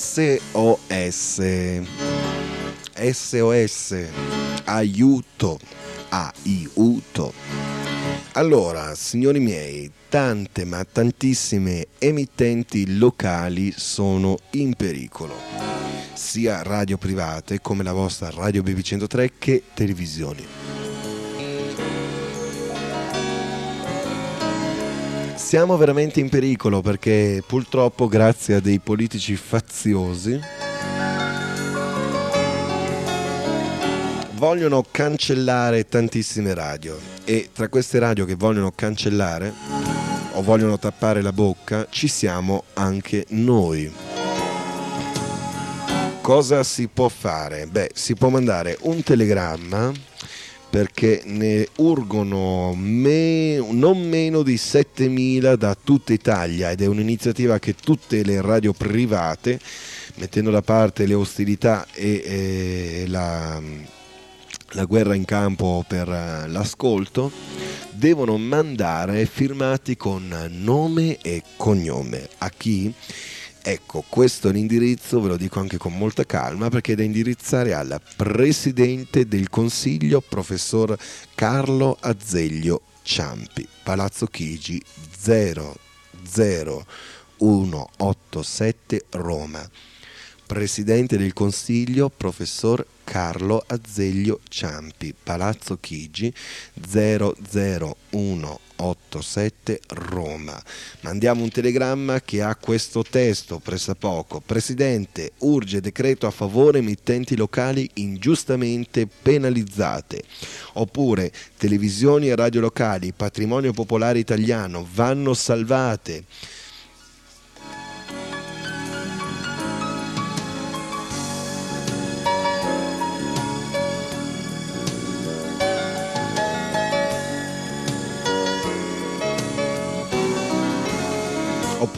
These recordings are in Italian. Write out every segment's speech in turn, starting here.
SOS. SOS. Aiuto. Aiuto. Allora, signori miei, tante ma tantissime emittenti locali sono in pericolo, sia radio private come la vostra Radio Baby 103 che televisioni. Siamo veramente in pericolo perché purtroppo grazie a dei politici faziosi vogliono cancellare tantissime radio e tra queste radio che vogliono cancellare o vogliono tappare la bocca ci siamo anche noi. Cosa si può fare? Beh, si può mandare un telegramma perché ne urgono me- non meno di 7.000 da tutta Italia ed è un'iniziativa che tutte le radio private, mettendo da parte le ostilità e, e la, la guerra in campo per l'ascolto, devono mandare firmati con nome e cognome. A chi? Ecco, questo è l'indirizzo, ve lo dico anche con molta calma, perché è da indirizzare al Presidente del Consiglio, professor Carlo Azeglio Ciampi, Palazzo Chigi 00187 Roma. Presidente del Consiglio, professor Carlo Azeglio Ciampi, Palazzo Chigi 00187 Roma. Mandiamo un telegramma che ha questo testo pressappoco. Presidente, urge decreto a favore emittenti locali ingiustamente penalizzate. Oppure televisioni e radio locali, patrimonio popolare italiano vanno salvate.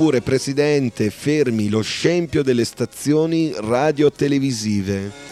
Oppure Presidente, fermi lo scempio delle stazioni radio-televisive.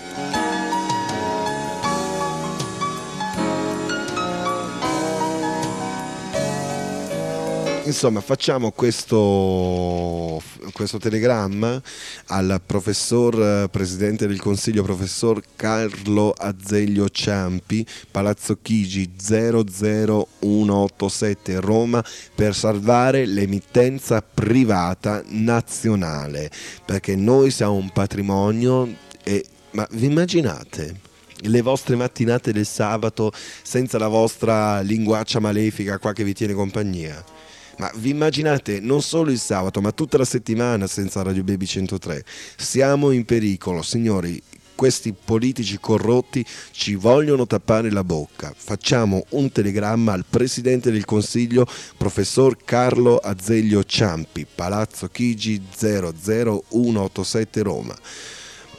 Insomma, facciamo questo, questo telegramma al professor eh, Presidente del Consiglio, professor Carlo Azeglio Ciampi, Palazzo Chigi 00187 Roma, per salvare l'emittenza privata nazionale, perché noi siamo un patrimonio e ma vi immaginate? le vostre mattinate del sabato senza la vostra linguaccia malefica qua che vi tiene compagnia. Ma vi immaginate non solo il sabato, ma tutta la settimana senza Radio Baby 103? Siamo in pericolo, signori. Questi politici corrotti ci vogliono tappare la bocca. Facciamo un telegramma al Presidente del Consiglio, professor Carlo Azeglio Ciampi, Palazzo Chigi 00187 Roma.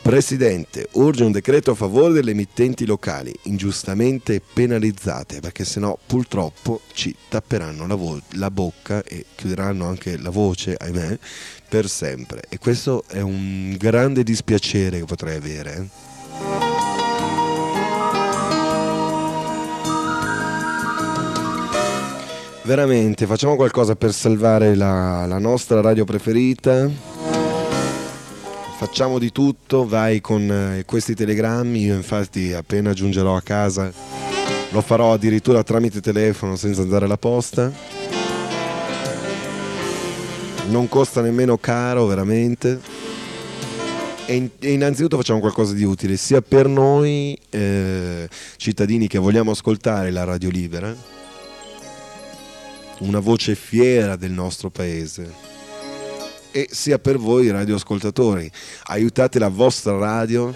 Presidente, urge un decreto a favore delle emittenti locali ingiustamente penalizzate perché sennò purtroppo ci tapperanno la, vo- la, bocca e chiuderanno anche la voce, ahimè, per sempre. E questo è un grande dispiacere che potrei avere. Eh. Veramente, facciamo qualcosa per salvare la, la nostra radio preferita facciamo di tutto, vai con eh, questi telegrammi, io infatti appena giungerò a casa lo farò addirittura tramite telefono senza andare alla posta. Non costa nemmeno caro veramente. E, innanzitutto facciamo qualcosa di utile sia per noi eh, cittadini che vogliamo ascoltare la radio libera, una voce fiera del nostro paese e sia per voi radioascoltatori. Aiutate la vostra radio,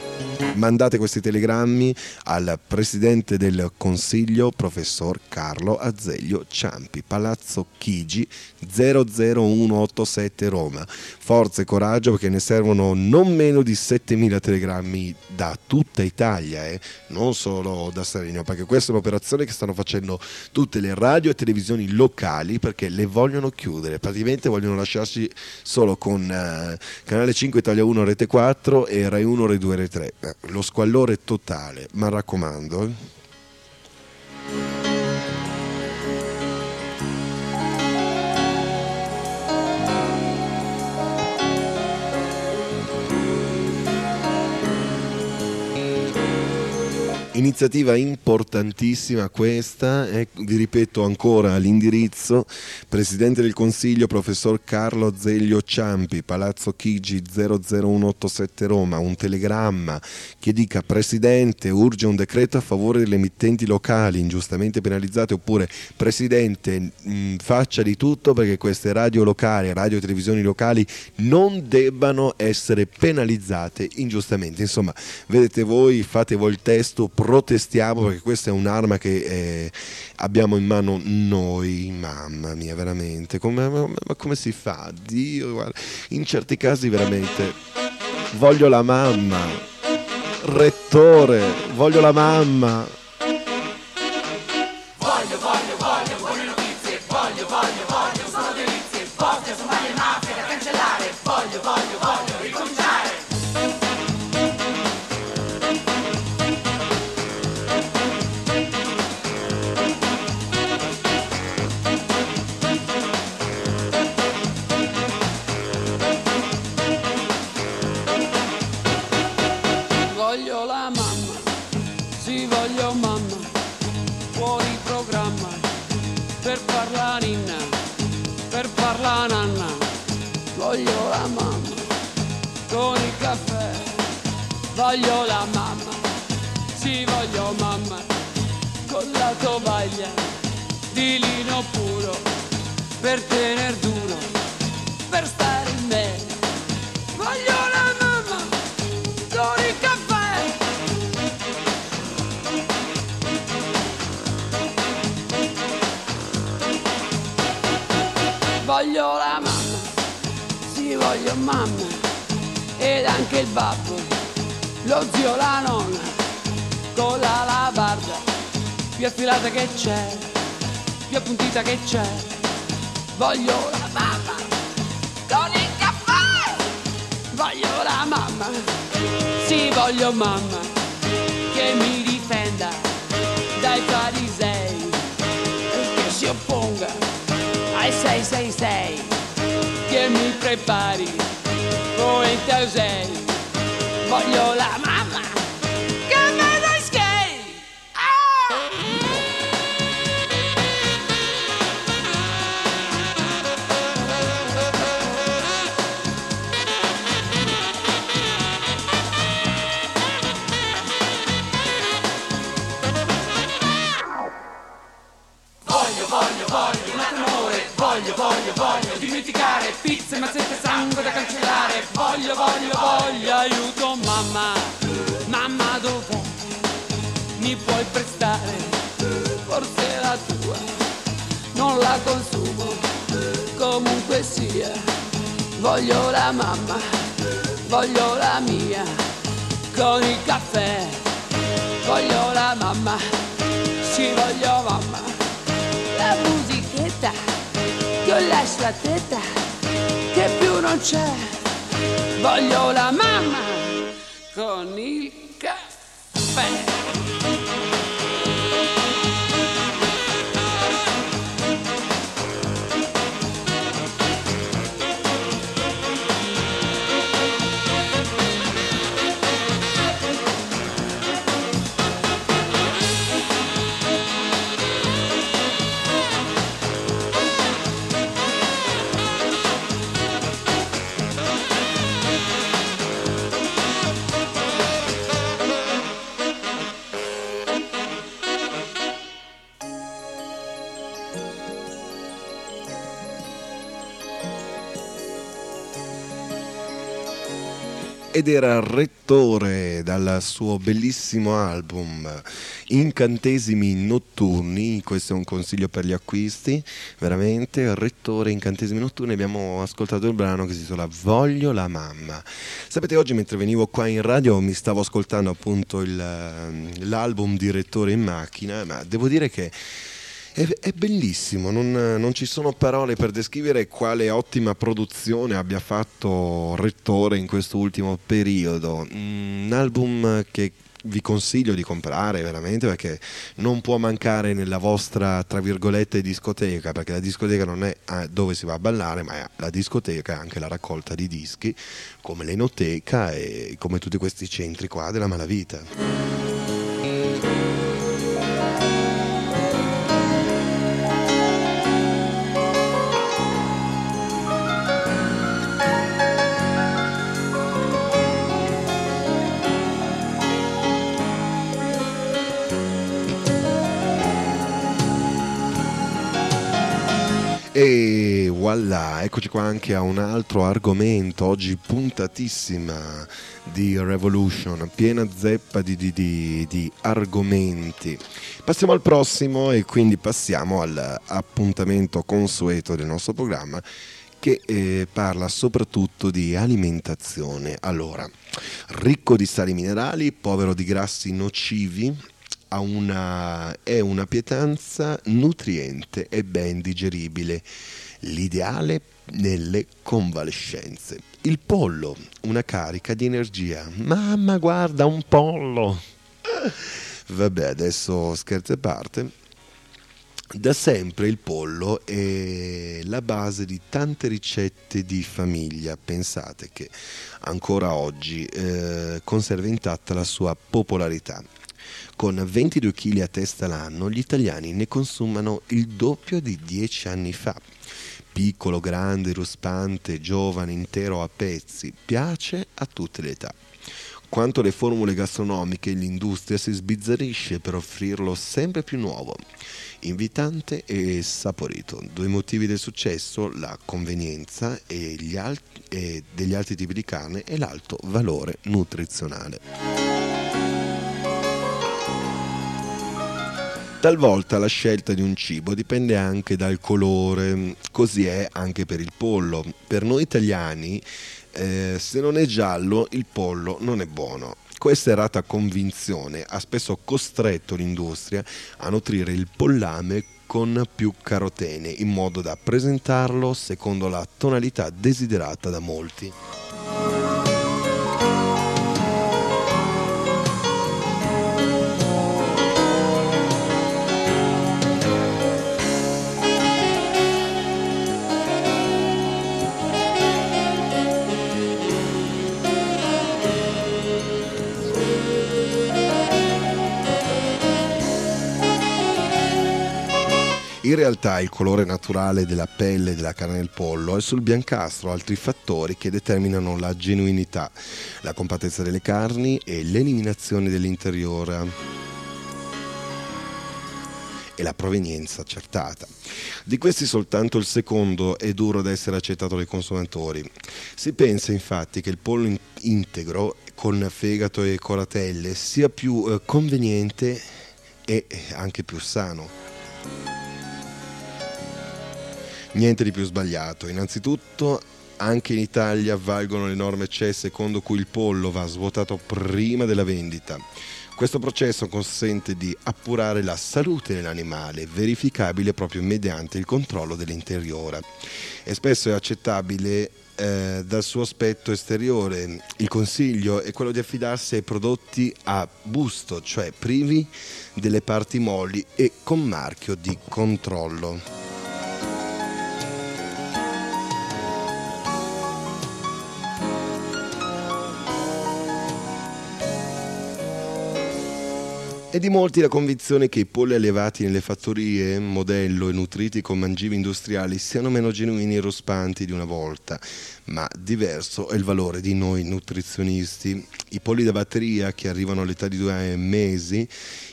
mandate questi telegrammi al Presidente del Consiglio, professor Carlo Azeglio Ciampi, Palazzo Chigi 00187 Roma. Forza e coraggio perché ne servono non meno di 7000 telegrammi da tutta Italia, eh? non solo da Salerno, perché questa è un'operazione che stanno facendo tutte le radio e televisioni locali perché le vogliono chiudere, praticamente vogliono lasciarsi solo solo con eh, Canale 5 Italia 1 Rete 4 e Rai 1 Rai 2 Rete 3. Eh, lo squallore totale, ma raccomando. Iniziativa importantissima questa, e vi ripeto ancora l'indirizzo, Presidente del Consiglio Professor Carlo Zeglio Ciampi, Palazzo Chigi 00187 Roma, un telegramma che dica Presidente urge un decreto a favore delle emittenti locali ingiustamente penalizzate oppure Presidente mh, faccia di tutto perché queste radio locali, radio e televisioni locali non debbano essere penalizzate ingiustamente. Insomma, vedete voi, fate voi il testo, protestiamo perché questa è un'arma che eh, abbiamo in mano noi, mamma mia, veramente. Come, ma, come si fa? Dio, guarda. in certi casi veramente voglio la mamma, rettore, voglio la mamma. 666 che mi prepari come Tausei voglio la mamma mamma voglio la mia con il caffè. Voglio la mamma sì voglio mamma. La musichetta lascio la tetta che più non c'è. Voglio la mamma ed era rettore dal suo bellissimo album Incantesimi notturni, questo è un consiglio per gli acquisti, veramente, rettore Incantesimi notturni, abbiamo ascoltato il brano che si intitola Voglio la mamma. Sapete, oggi mentre venivo qua in radio mi stavo ascoltando appunto il- l'album di rettore in macchina, ma devo dire che è, è bellissimo, non, non ci sono parole per descrivere quale ottima produzione abbia fatto Rettore in questo ultimo periodo. Un album che vi consiglio di comprare veramente perché non può mancare nella vostra, tra virgolette, discoteca, perché la discoteca non è eh, dove si va a ballare, ma è la discoteca è anche la raccolta di dischi, come l'enoteca e come tutti questi centri qua della malavita. Voilà, eccoci qua anche a un altro argomento, oggi puntatissima di Revolution, piena zeppa di, di, di, di argomenti. Passiamo al prossimo e quindi passiamo all'appuntamento consueto del nostro programma che eh, parla soprattutto di alimentazione. Allora, ricco di sali minerali, povero di grassi nocivi, una, è una pietanza nutriente e ben digeribile, l'ideale nelle convalescenze. Il pollo, una carica di energia. Mamma, guarda un pollo! Vabbè, adesso scherzi a parte. Da sempre il pollo è la base di tante ricette di famiglia. Pensate che ancora oggi eh, conserva intatta la sua popolarità. Con 22 kg a testa l'anno, gli italiani ne consumano il doppio di 10 anni fa. Piccolo, grande, ruspante, giovane, intero a pezzi, piace a tutte le età. Quanto alle formule gastronomiche, l'industria si sbizzarrisce per offrirlo sempre più nuovo, invitante e saporito. Due motivi del successo, la convenienza e alt- e degli altri tipi di carne e l'alto valore nutrizionale. Talvolta la scelta di un cibo dipende anche dal colore, così è anche per il pollo. Per noi italiani, eh, se non è giallo, il pollo non è buono. Questa errata convinzione ha spesso costretto l'industria a nutrire il pollame con più carotene, in modo da presentarlo secondo la tonalità desiderata da molti. In realtà il colore naturale della pelle della carne del pollo è sul biancastro altri fattori che determinano la genuinità, la compattezza delle carni e l'eliminazione dell'interiore e la provenienza accertata. Di questi soltanto il secondo è duro da essere accettato dai consumatori. Si pensa infatti che il pollo integro con fegato e coratelle sia più eh, conveniente e anche più sano. Niente di più sbagliato. Innanzitutto anche in Italia valgono le norme CE secondo cui il pollo va svuotato prima della vendita. Questo processo consente di appurare la salute dell'animale, verificabile proprio mediante il controllo dell'interiore. E spesso è accettabile eh, dal suo aspetto esteriore. Il consiglio è quello di affidarsi ai prodotti a busto, cioè privi delle parti molli e con marchio di controllo. È di molti la convinzione che i polli allevati nelle fattorie, modello e nutriti con mangivi industriali siano meno genuini e rospanti di una volta, ma diverso è il valore di noi nutrizionisti. I polli da batteria che arrivano all'età di due mesi,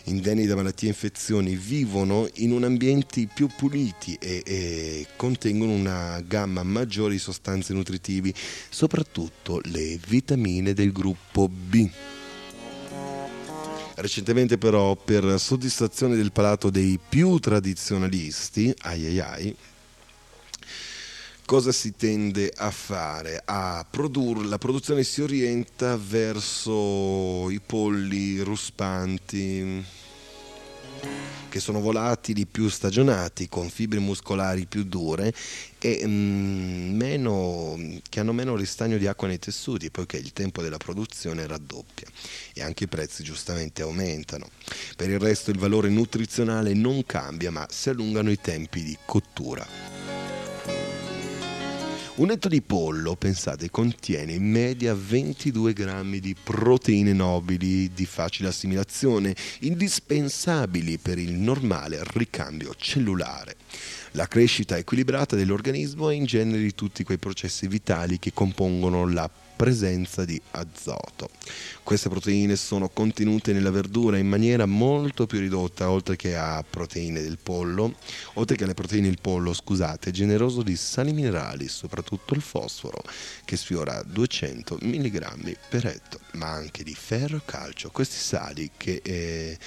indenni da malattie e infezioni, vivono in un ambienti più puliti e, e contengono una gamma maggiore di sostanze nutritivi, soprattutto le vitamine del gruppo B. Recentemente però, per soddisfazione del palato dei più tradizionalisti, ai ai ai, cosa si tende a fare? A produrre, la produzione si orienta verso i polli ruspanti, che sono volatili più stagionati, con fibre muscolari più dure e mm, meno, che hanno meno ristagno di acqua nei tessuti, poiché il tempo della produzione raddoppia e anche i prezzi giustamente aumentano. Per il resto il valore nutrizionale non cambia, ma si allungano i tempi di cottura. Un etto di pollo, pensate, contiene in media 22 grammi di proteine nobili di facile assimilazione, indispensabili per il normale ricambio cellulare. La crescita equilibrata dell'organismo e in genere di tutti quei processi vitali che compongono la presenza di azoto. Queste proteine sono contenute nella verdura in maniera molto più ridotta, oltre che a proteine del pollo, oltre che alle proteine del pollo, scusate, generoso di sali minerali, soprattutto il fosforo, che sfiora 200 mg per etto, ma anche di ferro e calcio. Questi sali che eh,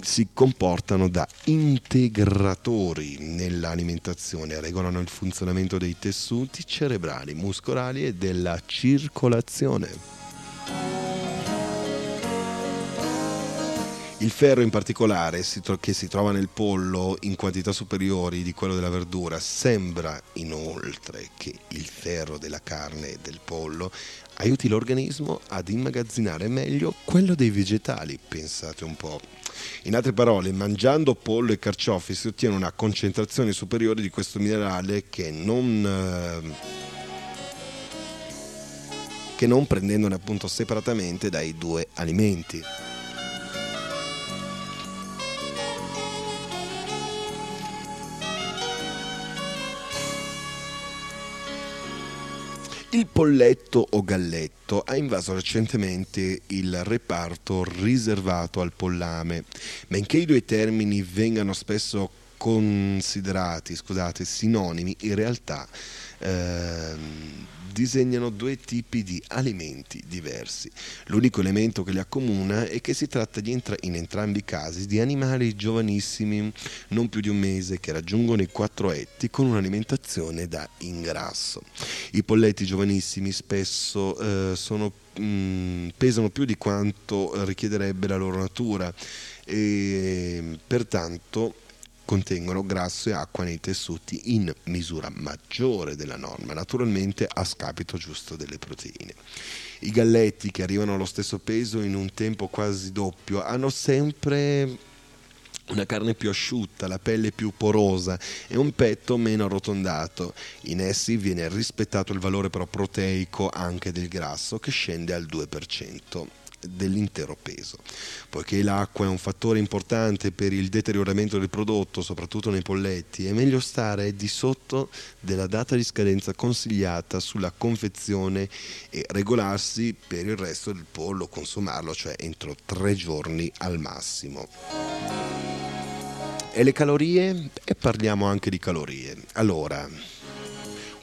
si comportano da integratori nell'alimentazione, regolano il funzionamento dei tessuti cerebrali, muscolari e della circolazione. Il ferro in particolare, che si trova nel pollo in quantità superiori di quello della verdura, sembra inoltre che il ferro della carne e del pollo aiuti l'organismo ad immagazzinare meglio quello dei vegetali, pensate un po'. In altre parole, mangiando pollo e carciofi si ottiene una concentrazione superiore di questo minerale che non, eh, che non prendendone appunto separatamente dai due alimenti. Il polletto o galletto ha invaso recentemente il reparto riservato al pollame, benché i due termini vengano spesso considerati scusate, sinonimi, in realtà ehm, disegnano due tipi di alimenti diversi. L'unico elemento che li accomuna è che si tratta entra- in entrambi i casi di animali giovanissimi, non più di un mese, che raggiungono i quattro etti con un'alimentazione da ingrasso. I polletti giovanissimi spesso eh, sono, mh, mm, pesano più di quanto richiederebbe la loro natura e pertanto contengono grasso e acqua nei tessuti in misura maggiore della norma, naturalmente a scapito giusto delle proteine. I galletti che arrivano allo stesso peso in un tempo quasi doppio hanno sempre una carne più asciutta, la pelle più porosa e un petto meno arrotondato. In essi viene rispettato il valore però proteico anche del grasso che scende al 2% dell'intero peso. Poiché l'acqua è un fattore importante per il deterioramento del prodotto, soprattutto nei polletti, è meglio stare di sotto della data di scadenza consigliata sulla confezione e regolarsi per il resto del pollo, consumarlo, cioè entro tre giorni al massimo. E le calorie? E parliamo anche di calorie. Allora,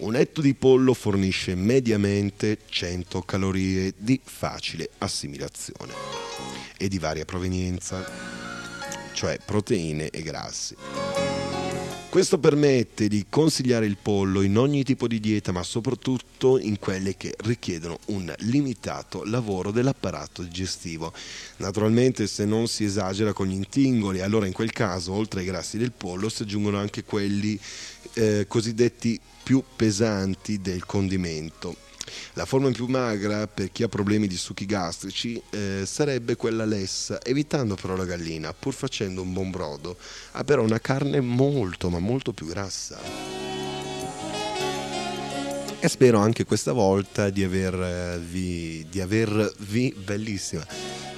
un etto di pollo fornisce mediamente 100 calorie di facile assimilazione e di varia provenienza, cioè proteine e grassi. Questo permette di consigliare il pollo in ogni tipo di dieta, ma soprattutto in quelle che richiedono un limitato lavoro dell'apparato digestivo. Naturalmente se non si esagera con gli intingoli, allora in quel caso oltre ai grassi del pollo si aggiungono anche quelli eh, cosiddetti più pesanti del condimento. La forma più magra per chi ha problemi di succhi gastrici eh, sarebbe quella lessa, evitando però la gallina, pur facendo un buon brodo, ha però una carne molto ma molto più grassa. E spero anche questa volta di avervi, di avervi bellissima,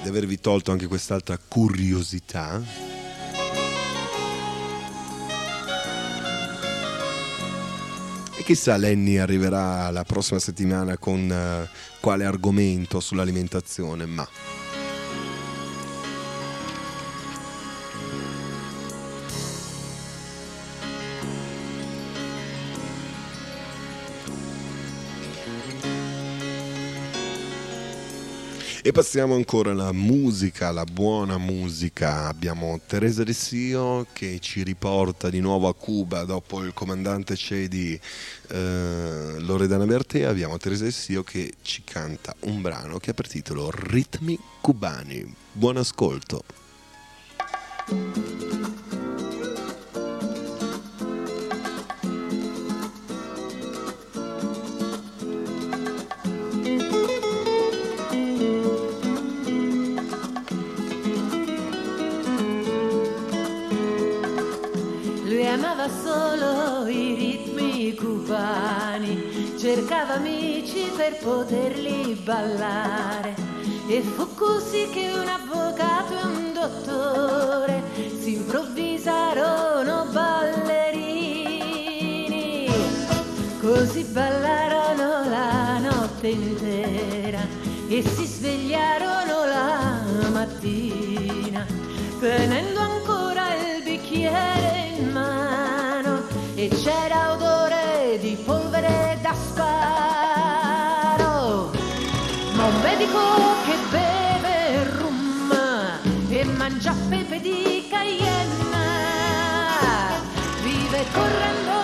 di avervi tolto anche quest'altra curiosità chissà Lenny arriverà la prossima settimana con uh, quale argomento sull'alimentazione, ma... E passiamo ancora alla musica, la buona musica. Abbiamo Teresa De Sio che ci riporta di nuovo a Cuba dopo il comandante Che di eh, Loredana Bertea. Abbiamo Teresa De Sio che ci canta un brano che ha per titolo Ritmi cubani. Buon ascolto. Cercava amici per poterli ballare. E fu così che un avvocato e un dottore si improvvisarono ballerini, così ballarono la notte intera e si svegliarono la mattina tenendo ancora il bicchiere in mano e c'era odore di polvere di Cayenne. Vive correndo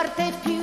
che è forte più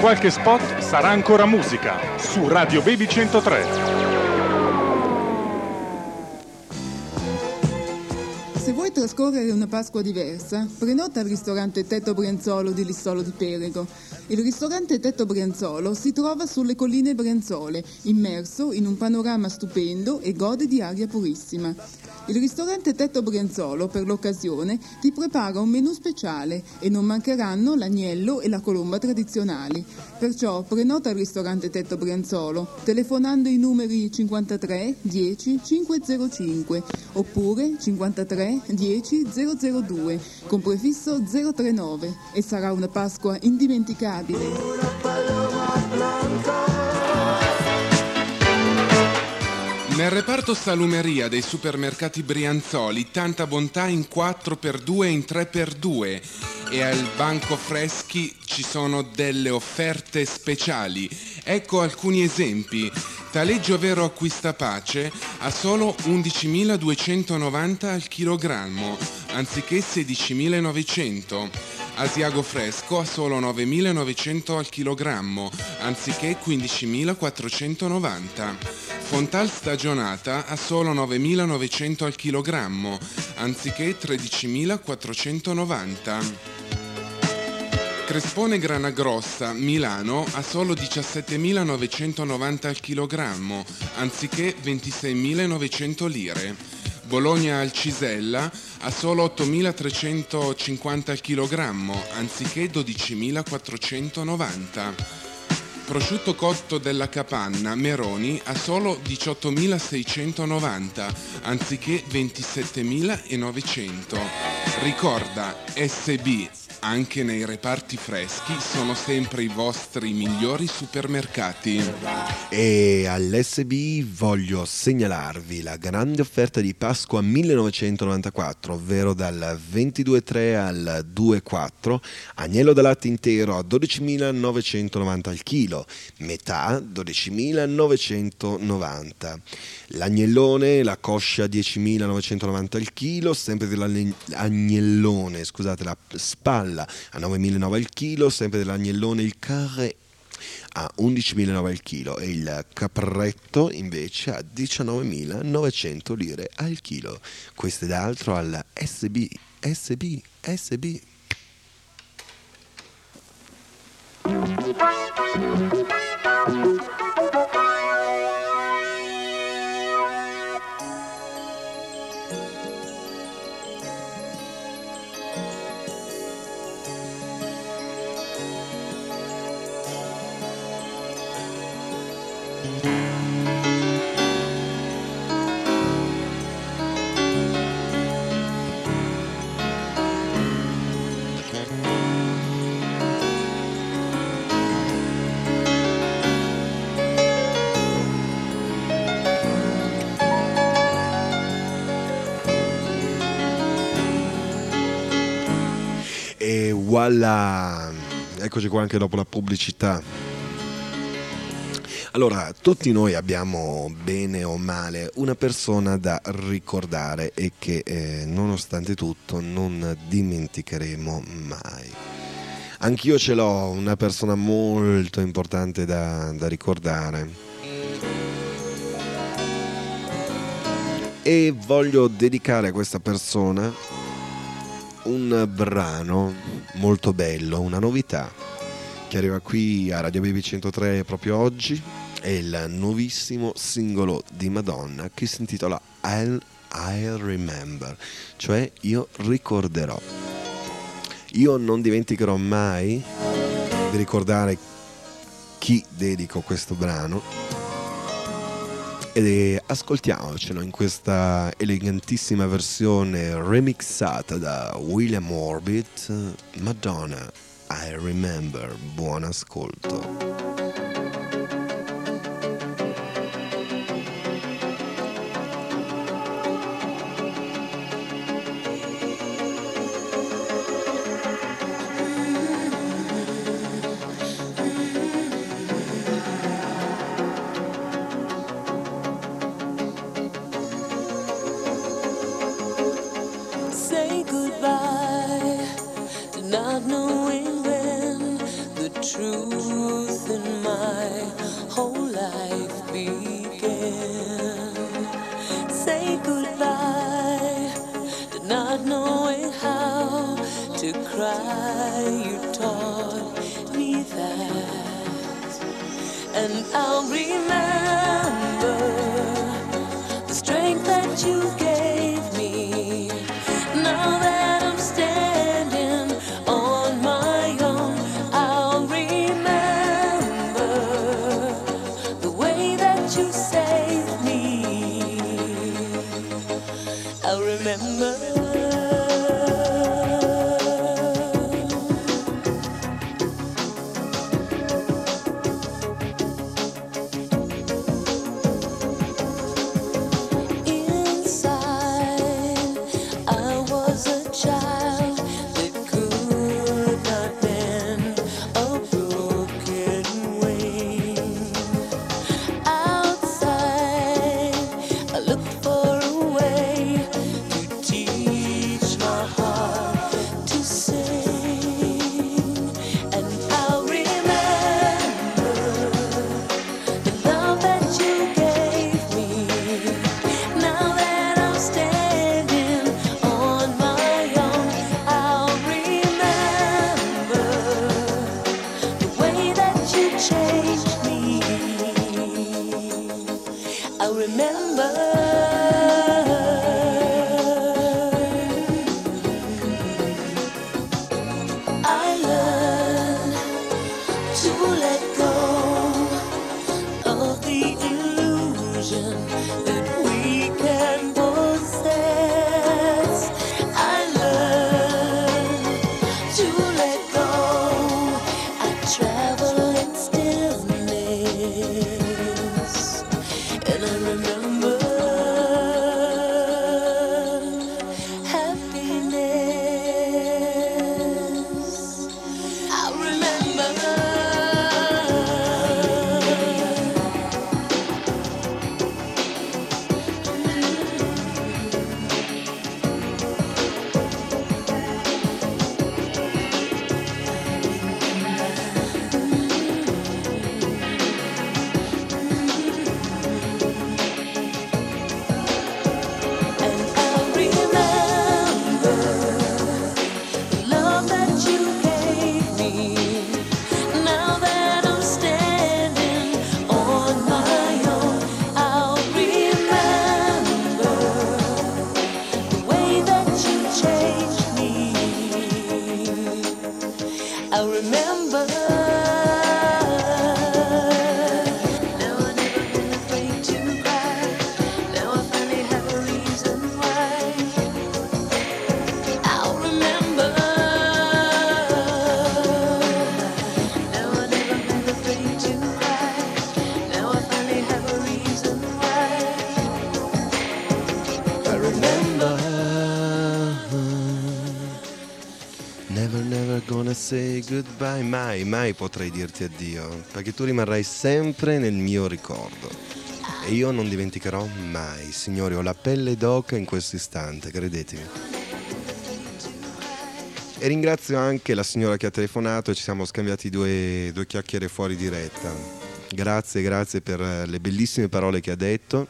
qualche spot sarà ancora musica su Radio Baby 103. Se vuoi trascorrere una Pasqua diversa, prenota al ristorante Tetto Brianzolo di Lissolo di Perego. Il ristorante Tetto Brianzolo si trova sulle colline Brianzole, immerso in un panorama stupendo e gode di aria purissima. Il ristorante Tetto Brianzolo, per l'occasione, ti prepara un menù speciale e non mancheranno l'agnello e la colomba tradizionali. Perciò prenota al ristorante Tetto Brianzolo telefonando i numeri 53 10 505 oppure 53 10 002 con prefisso 039 e sarà una Pasqua indimenticabile. Nel reparto salumeria dei supermercati Brianzoli tanta bontà in 4x2 e in 3x2 e al banco freschi ci sono delle offerte speciali. Ecco alcuni esempi. Taleggio vero acquista pace a solo 11.290 al chilogrammo anziché 16.900. Asiago fresco a solo 9.900 al chilogrammo anziché 15.490. Fontal stagionata a solo 9.900 al chilogrammo anziché 13.490. Crespone grana grossa, Milano, a solo 17.990 al chilogrammo, anziché 26.900 lire. Bologna al Cisella a solo 8.350 al chilogrammo anziché 12.490. Prosciutto cotto della Capanna Meroni a solo 18.690 anziché 27.900. Ricorda, SB anche nei reparti freschi sono sempre i vostri migliori supermercati. E all'SB voglio segnalarvi la grande offerta di Pasqua 1994, ovvero dal 22,3 al 2,4, agnello da latte intero a 12.990 al chilo, metà 12.990. L'agnellone, la coscia 10.990 al chilo, sempre dell'agnellone, scusate, la spalla a 9.900 al chilo, sempre dell'agnellone il carré a 11.900 al chilo e il capretto invece a 19.900 lire al chilo. Questo ed altro al SB, SB, SB. E voilà, eccoci qua anche dopo la pubblicità. Allora, tutti noi abbiamo bene o male una persona da ricordare e che eh, nonostante tutto non dimenticheremo mai. Anch'io ce l'ho, una persona molto importante da, da ricordare. E voglio dedicare a questa persona un brano molto bello, una novità che arriva qui a Radio Baby 103 proprio oggi. È il nuovissimo singolo di Madonna che si intitola I'll, I'll Remember, cioè io ricorderò. Io non dimenticherò mai di ricordare chi dedico questo brano ed ascoltiamocelo in questa elegantissima versione remixata da William Orbit, Madonna, I Remember, buon ascolto. Cry. You taught me that, and I'll remember goodbye, mai, mai potrei dirti addio, perché tu rimarrai sempre nel mio ricordo. E io non dimenticherò mai, signori, ho la pelle d'oca in questo istante, credetemi. E ringrazio anche la signora che ha telefonato e ci siamo scambiati due, due chiacchiere fuori diretta. Grazie, grazie per le bellissime parole che ha detto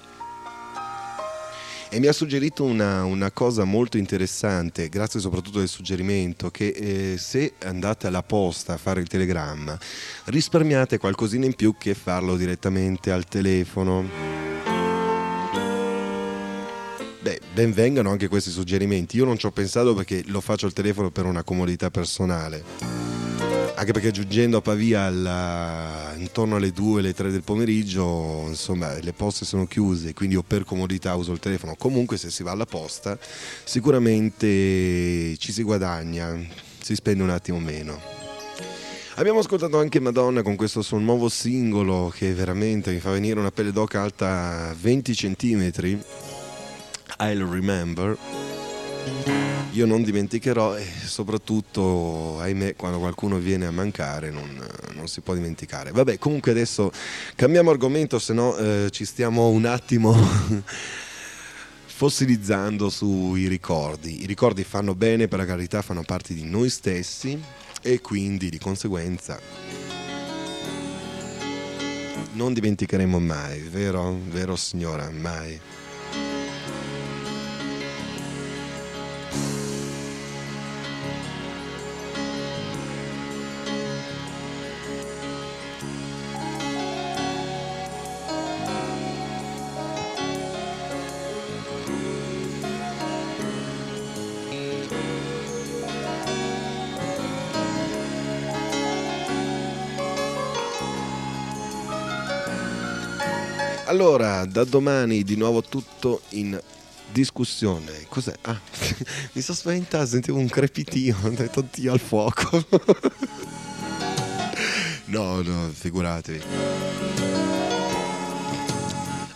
e mi ha suggerito una, una cosa molto interessante, grazie soprattutto del suggerimento, che eh, se andate alla posta a fare il telegramma risparmiate qualcosina in più che farlo direttamente al telefono. Beh, ben vengano anche questi suggerimenti. Io non ci ho pensato perché lo faccio al telefono per una comodità personale. Anche perché giungendo a Pavia alla- intorno alle 2, alle 3 del pomeriggio, insomma, le poste sono chiuse, quindi io per comodità uso il telefono. Comunque se si va alla posta sicuramente ci si guadagna, si spende un attimo meno. Abbiamo ascoltato anche Madonna con questo suo nuovo singolo che veramente mi fa venire una pelle d'oca alta 20 cm. I'll remember. Io non dimenticherò e soprattutto, ahimè, quando qualcuno viene a mancare non, non si può dimenticare. Vabbè, comunque adesso cambiamo argomento, se no eh, ci stiamo un attimo fossilizzando sui ricordi. I ricordi fanno bene, per la carità, fanno parte di noi stessi e quindi di conseguenza non dimenticheremo mai, vero? Vero signora, mai. Allora, da domani di nuovo tutto in discussione. Cos'è? Ah, mi sono spaventato, sentivo un crepitio, ho detto Dio al fuoco. no, no, figuratevi.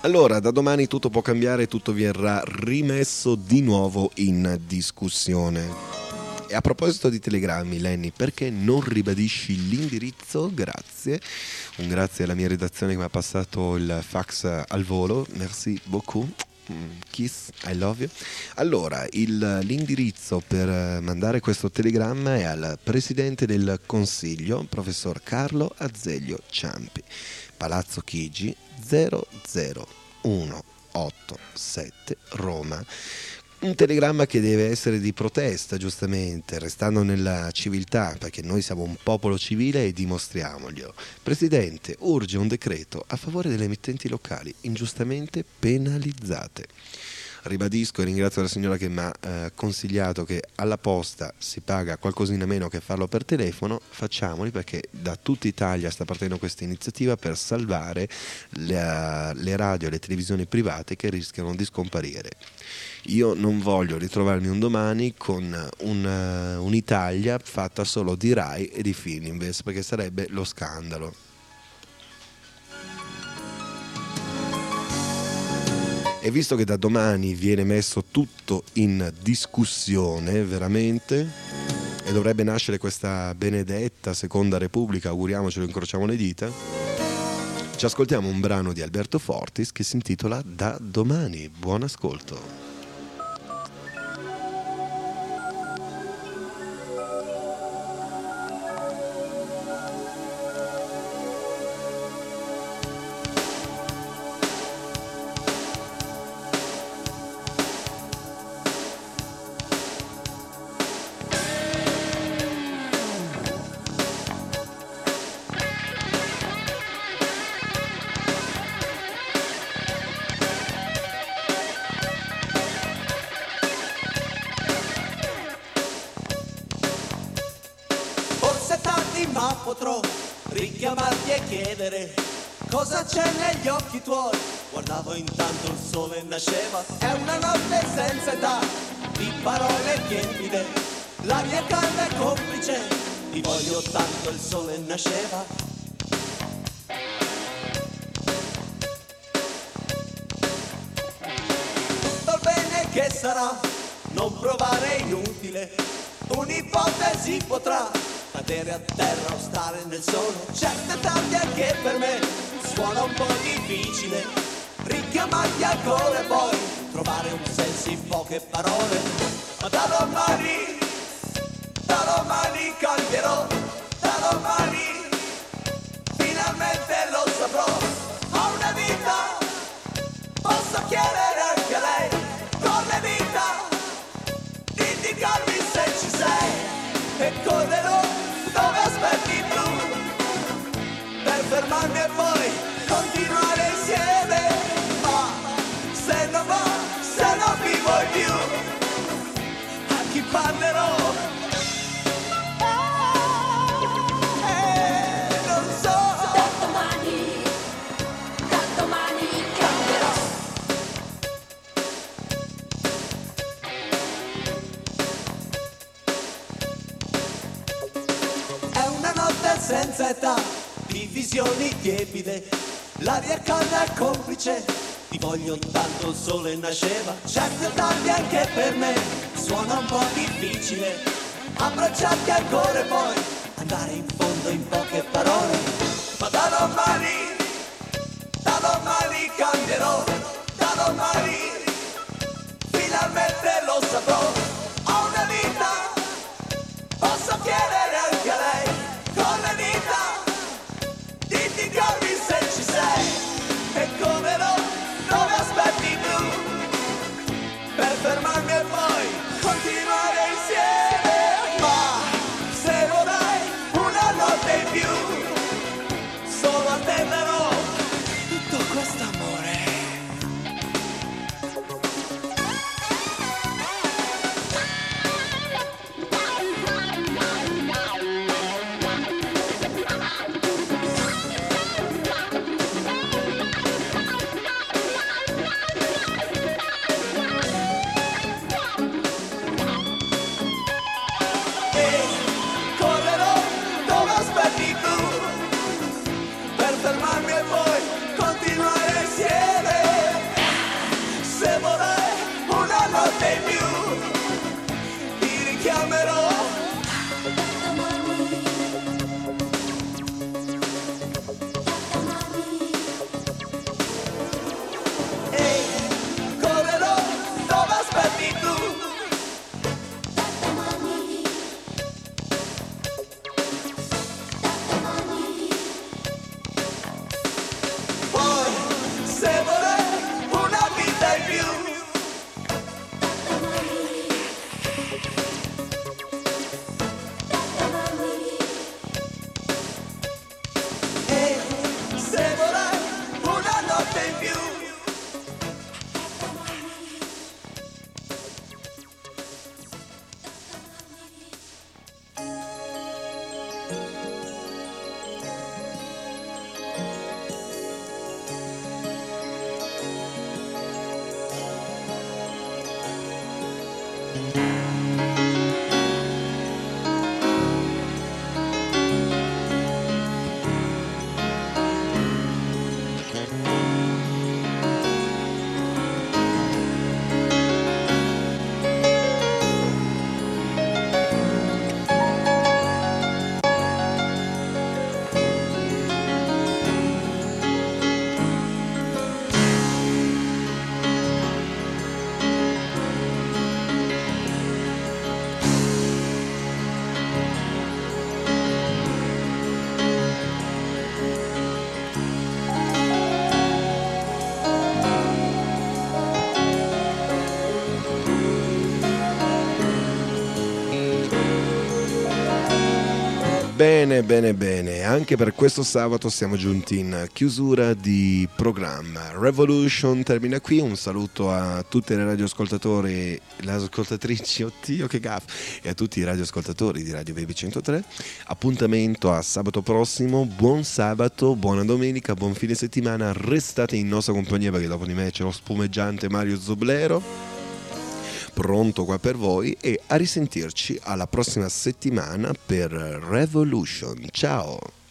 Allora, da domani tutto può cambiare, tutto verrà rimesso di nuovo in discussione. E a proposito di telegrammi, Lenny, perché non ribadisci l'indirizzo? Grazie. Un grazie alla mia redazione che mi ha passato il fax al volo. Merci beaucoup. Mm, Kiss, I love you. Allora, il- l'indirizzo per eh, mandare questo telegramma è al Presidente del Consiglio, professor Carlo Azeglio Ciampi, Palazzo Chigi 00187 Roma. Un telegramma che deve essere di protesta, giustamente, restando nella civiltà, perché noi siamo un popolo civile e dimostriamoglielo. Presidente, urge un decreto a favore delle emittenti locali ingiustamente penalizzate. Ribadisco e ringrazio la signora che mi ha eh, consigliato che alla posta si paga qualcosina meno che farlo per telefono, facciamoli perché da tutta Italia sta partendo questa iniziativa per salvare le, le radio e le televisioni private che rischiano di scomparire. Io non voglio ritrovarmi un domani con un, eh, un'Italia fatta solo di Rai e di Fininvest perché sarebbe lo scandalo. E visto che da domani viene messo tutto in discussione, veramente, e dovrebbe nascere questa benedetta seconda repubblica, auguriamocelo, incrociamo le dita, ci ascoltiamo un brano di Alberto Fortis che si intitola Da domani. Buon ascolto. Parole tiepide, l'aria calda e complice, ti voglio tanto il sole nasceva. Tutto il bene che sarà, non provare è inutile, un'ipotesi potrà cadere a terra o stare nel sole. Certe tardi anche per me suona un po' difficile, richiamarti ancora e poi trovare un senso in poche parole. Ma da domani, da domani cambierò, da domani finalmente lo saprò. Ho una vita, posso chiedere anche a lei, con le dita, indicarmi se ci sei e correrò senza età, di visioni tiepide, l'aria calda e complice, ti voglio tanto il sole nasceva, certe tardi anche per me, suona un po' difficile, abbracciarti ancora e poi andare in fondo in poche parole, ma da domani, da domani cambierò, da domani finalmente lo saprò, Bene, bene, bene. Anche per questo sabato siamo giunti in chiusura di programma. Revolution termina qui. Un saluto a tutte le radioascoltatori, le ascoltatrici, oddio che gaff, e a tutti i radioascoltatori di Radio Baby 103. Appuntamento a sabato prossimo. Buon sabato, buona domenica, buon fine settimana. Restate in nostra compagnia perché dopo di me c'è lo spumeggiante Mario Zoblero pronto qua per voi e a risentirci alla prossima settimana per Revolution. Ciao!